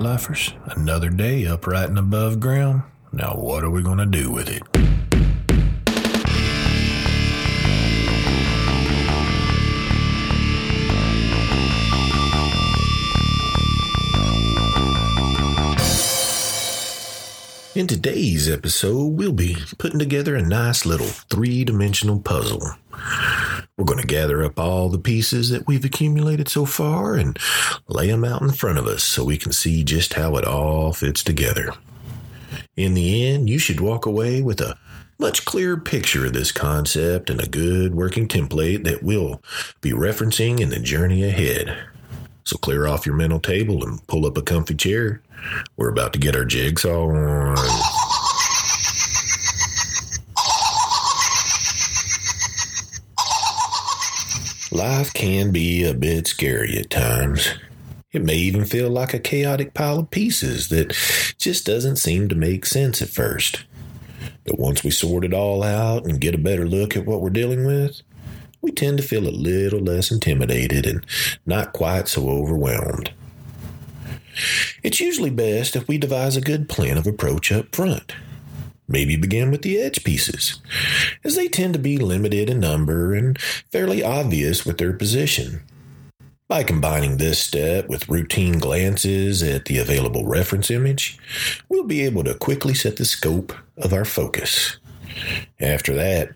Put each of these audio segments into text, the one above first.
lifers? Another day upright and above ground. Now, what are we going to do with it? In today's episode, we'll be putting together a nice little three dimensional puzzle. We're going to gather up all the pieces that we've accumulated so far and lay them out in front of us so we can see just how it all fits together. In the end, you should walk away with a much clearer picture of this concept and a good working template that we'll be referencing in the journey ahead. So clear off your mental table and pull up a comfy chair. We're about to get our jigsaw on. Life can be a bit scary at times. It may even feel like a chaotic pile of pieces that just doesn't seem to make sense at first. But once we sort it all out and get a better look at what we're dealing with, we tend to feel a little less intimidated and not quite so overwhelmed. It's usually best if we devise a good plan of approach up front. Maybe begin with the edge pieces, as they tend to be limited in number and fairly obvious with their position. By combining this step with routine glances at the available reference image, we'll be able to quickly set the scope of our focus. After that,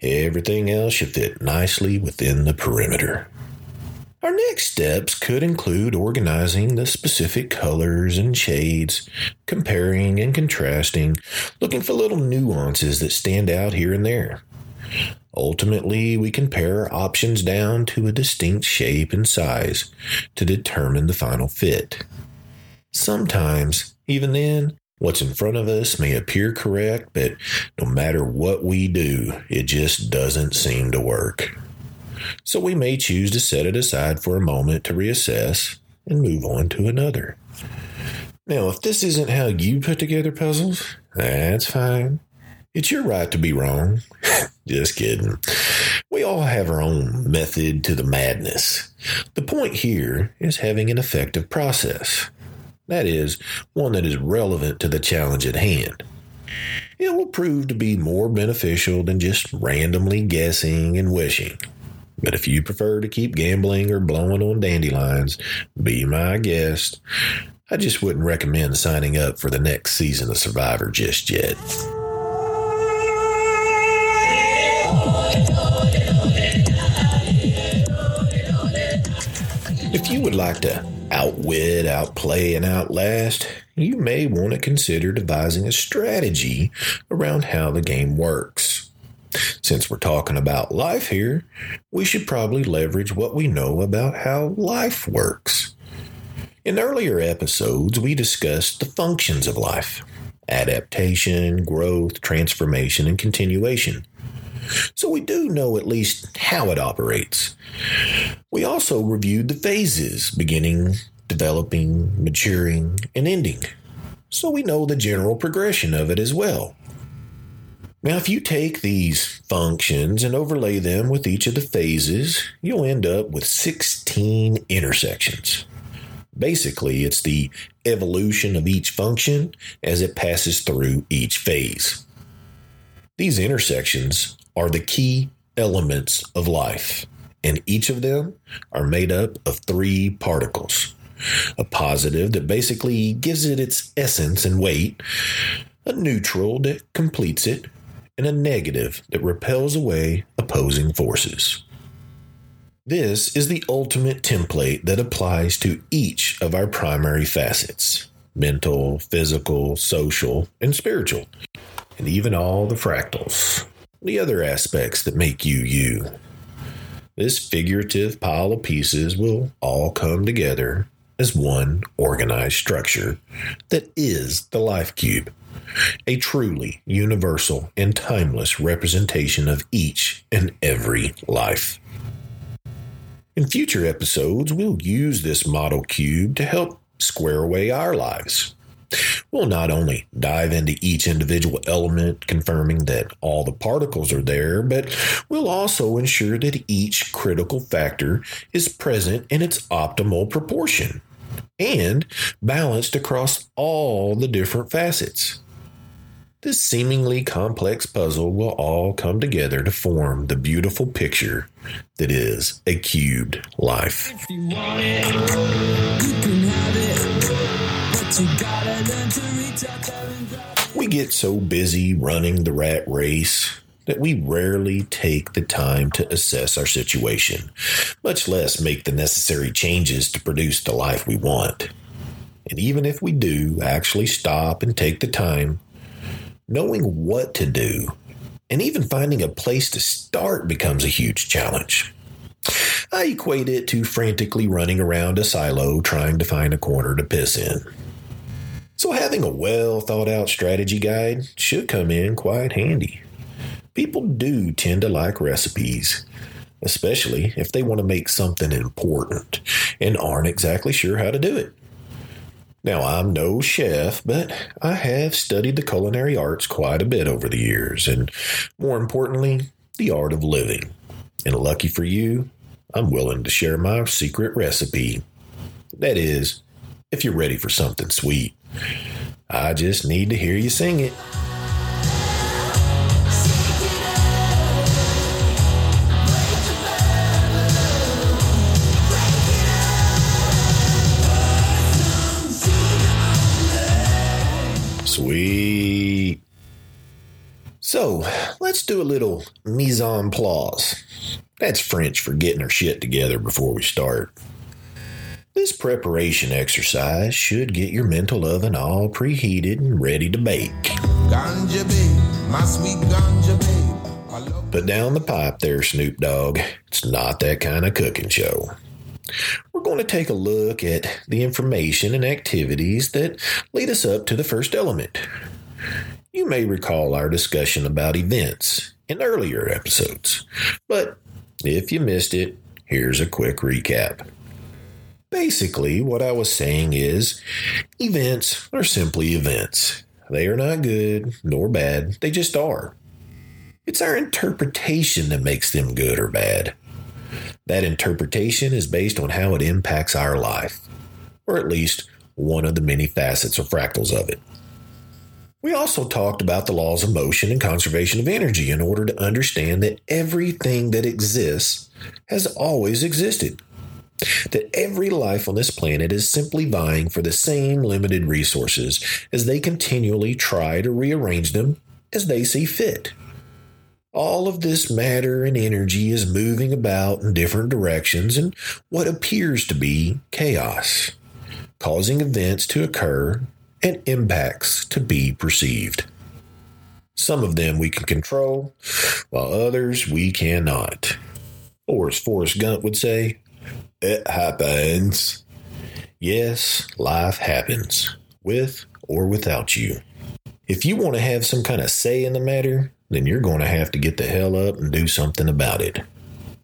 everything else should fit nicely within the perimeter. Our next steps could include organizing the specific colors and shades, comparing and contrasting, looking for little nuances that stand out here and there. Ultimately, we can pare options down to a distinct shape and size to determine the final fit. Sometimes, even then, what's in front of us may appear correct, but no matter what we do, it just doesn't seem to work so we may choose to set it aside for a moment to reassess and move on to another. Now, if this isn't how you put together puzzles, that's fine. It's your right to be wrong. Just kidding. We all have our own method to the madness. The point here is having an effective process. That is, one that is relevant to the challenge at hand. It will prove to be more beneficial than just randomly guessing and wishing. But if you prefer to keep gambling or blowing on dandelions, be my guest. I just wouldn't recommend signing up for the next season of Survivor just yet. If you would like to outwit, outplay, and outlast, you may want to consider devising a strategy around how the game works. Since we're talking about life here, we should probably leverage what we know about how life works. In earlier episodes, we discussed the functions of life adaptation, growth, transformation, and continuation. So we do know at least how it operates. We also reviewed the phases beginning, developing, maturing, and ending. So we know the general progression of it as well. Now, if you take these functions and overlay them with each of the phases, you'll end up with 16 intersections. Basically, it's the evolution of each function as it passes through each phase. These intersections are the key elements of life, and each of them are made up of three particles a positive that basically gives it its essence and weight, a neutral that completes it, and a negative that repels away opposing forces. This is the ultimate template that applies to each of our primary facets mental, physical, social, and spiritual, and even all the fractals, the other aspects that make you you. This figurative pile of pieces will all come together as one organized structure that is the life cube a truly universal and timeless representation of each and every life. In future episodes, we'll use this model cube to help square away our lives. We'll not only dive into each individual element, confirming that all the particles are there, but we'll also ensure that each critical factor is present in its optimal proportion. and balanced across all the different facets. This seemingly complex puzzle will all come together to form the beautiful picture that is a cubed life. We get so busy running the rat race that we rarely take the time to assess our situation, much less make the necessary changes to produce the life we want. And even if we do actually stop and take the time, knowing what to do and even finding a place to start becomes a huge challenge. I equate it to frantically running around a silo trying to find a corner to piss in. So, having a well thought out strategy guide should come in quite handy. People do tend to like recipes, especially if they want to make something important and aren't exactly sure how to do it. Now, I'm no chef, but I have studied the culinary arts quite a bit over the years, and more importantly, the art of living. And lucky for you, I'm willing to share my secret recipe. That is, if you're ready for something sweet. I just need to hear you sing it. Sweet. So, let's do a little mise en place. That's French for getting our shit together before we start. This preparation exercise should get your mental oven all preheated and ready to bake. Ganja babe, my sweet ganja babe. Put down the pipe there, Snoop Dogg. It's not that kind of cooking show we're going to take a look at the information and activities that lead us up to the first element. You may recall our discussion about events in earlier episodes, but if you missed it, here's a quick recap. Basically, what I was saying is events are simply events. They are not good nor bad, they just are. It's our interpretation that makes them good or bad. That interpretation is based on how it impacts our life, or at least one of the many facets or fractals of it. We also talked about the laws of motion and conservation of energy in order to understand that everything that exists has always existed. That every life on this planet is simply vying for the same limited resources as they continually try to rearrange them as they see fit all of this matter and energy is moving about in different directions in what appears to be chaos, causing events to occur and impacts to be perceived. Some of them we can control, while others we cannot. Or as Forrest Gump would say, it happens. Yes, life happens, with or without you. If you want to have some kind of say in the matter, then you're going to have to get the hell up and do something about it.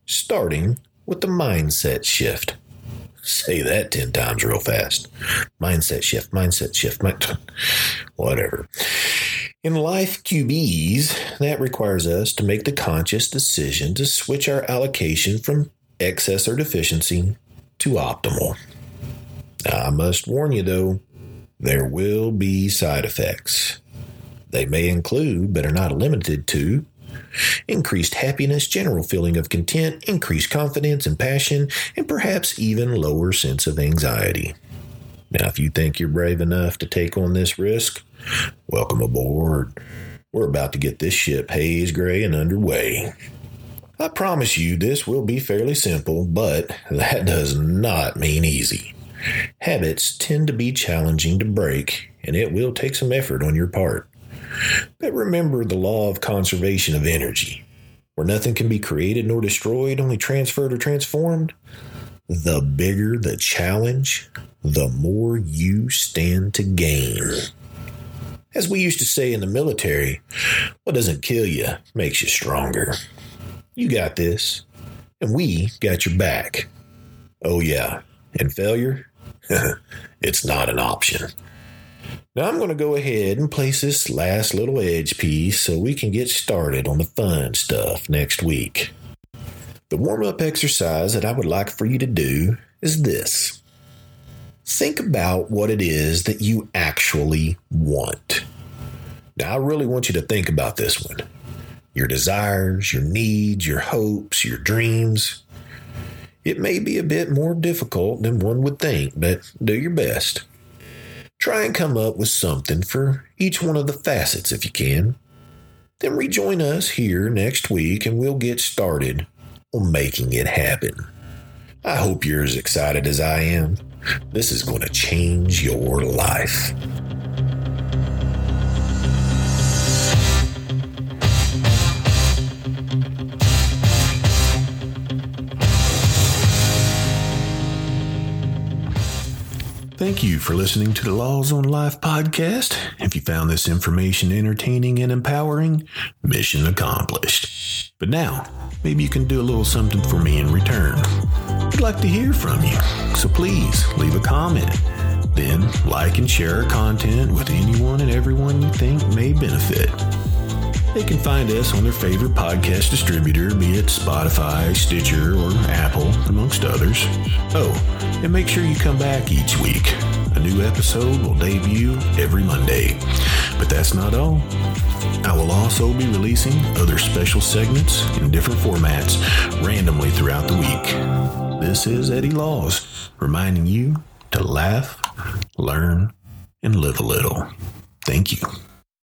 Starting with the mindset shift. Say that 10 times real fast. Mindset shift, mindset shift, mind- whatever. In life cubes, that requires us to make the conscious decision to switch our allocation from excess or deficiency to optimal. I must warn you though, there will be side effects. They may include, but are not limited to, increased happiness, general feeling of content, increased confidence and passion, and perhaps even lower sense of anxiety. Now, if you think you're brave enough to take on this risk, welcome aboard. We're about to get this ship haze gray and underway. I promise you this will be fairly simple, but that does not mean easy. Habits tend to be challenging to break, and it will take some effort on your part. But remember the law of conservation of energy, where nothing can be created nor destroyed, only transferred or transformed. The bigger the challenge, the more you stand to gain. As we used to say in the military, what doesn't kill you makes you stronger. You got this, and we got your back. Oh, yeah, and failure? it's not an option. Now I'm going to go ahead and place this last little edge piece so we can get started on the fun stuff next week. The warm up exercise that I would like for you to do is this think about what it is that you actually want. Now, I really want you to think about this one your desires, your needs, your hopes, your dreams. It may be a bit more difficult than one would think, but do your best. Try and come up with something for each one of the facets if you can. Then rejoin us here next week and we'll get started on making it happen. I hope you're as excited as I am. This is going to change your life. Thank you for listening to the Laws on Life podcast. If you found this information entertaining and empowering, mission accomplished. But now, maybe you can do a little something for me in return. I'd like to hear from you, so please leave a comment. Then like and share our content with anyone and everyone you think may benefit. They can find us on their favorite podcast distributor, be it Spotify, Stitcher, or Apple, amongst others. Oh, and make sure you come back each week. A new episode will debut every Monday. But that's not all. I will also be releasing other special segments in different formats randomly throughout the week. This is Eddie Laws, reminding you to laugh, learn, and live a little. Thank you.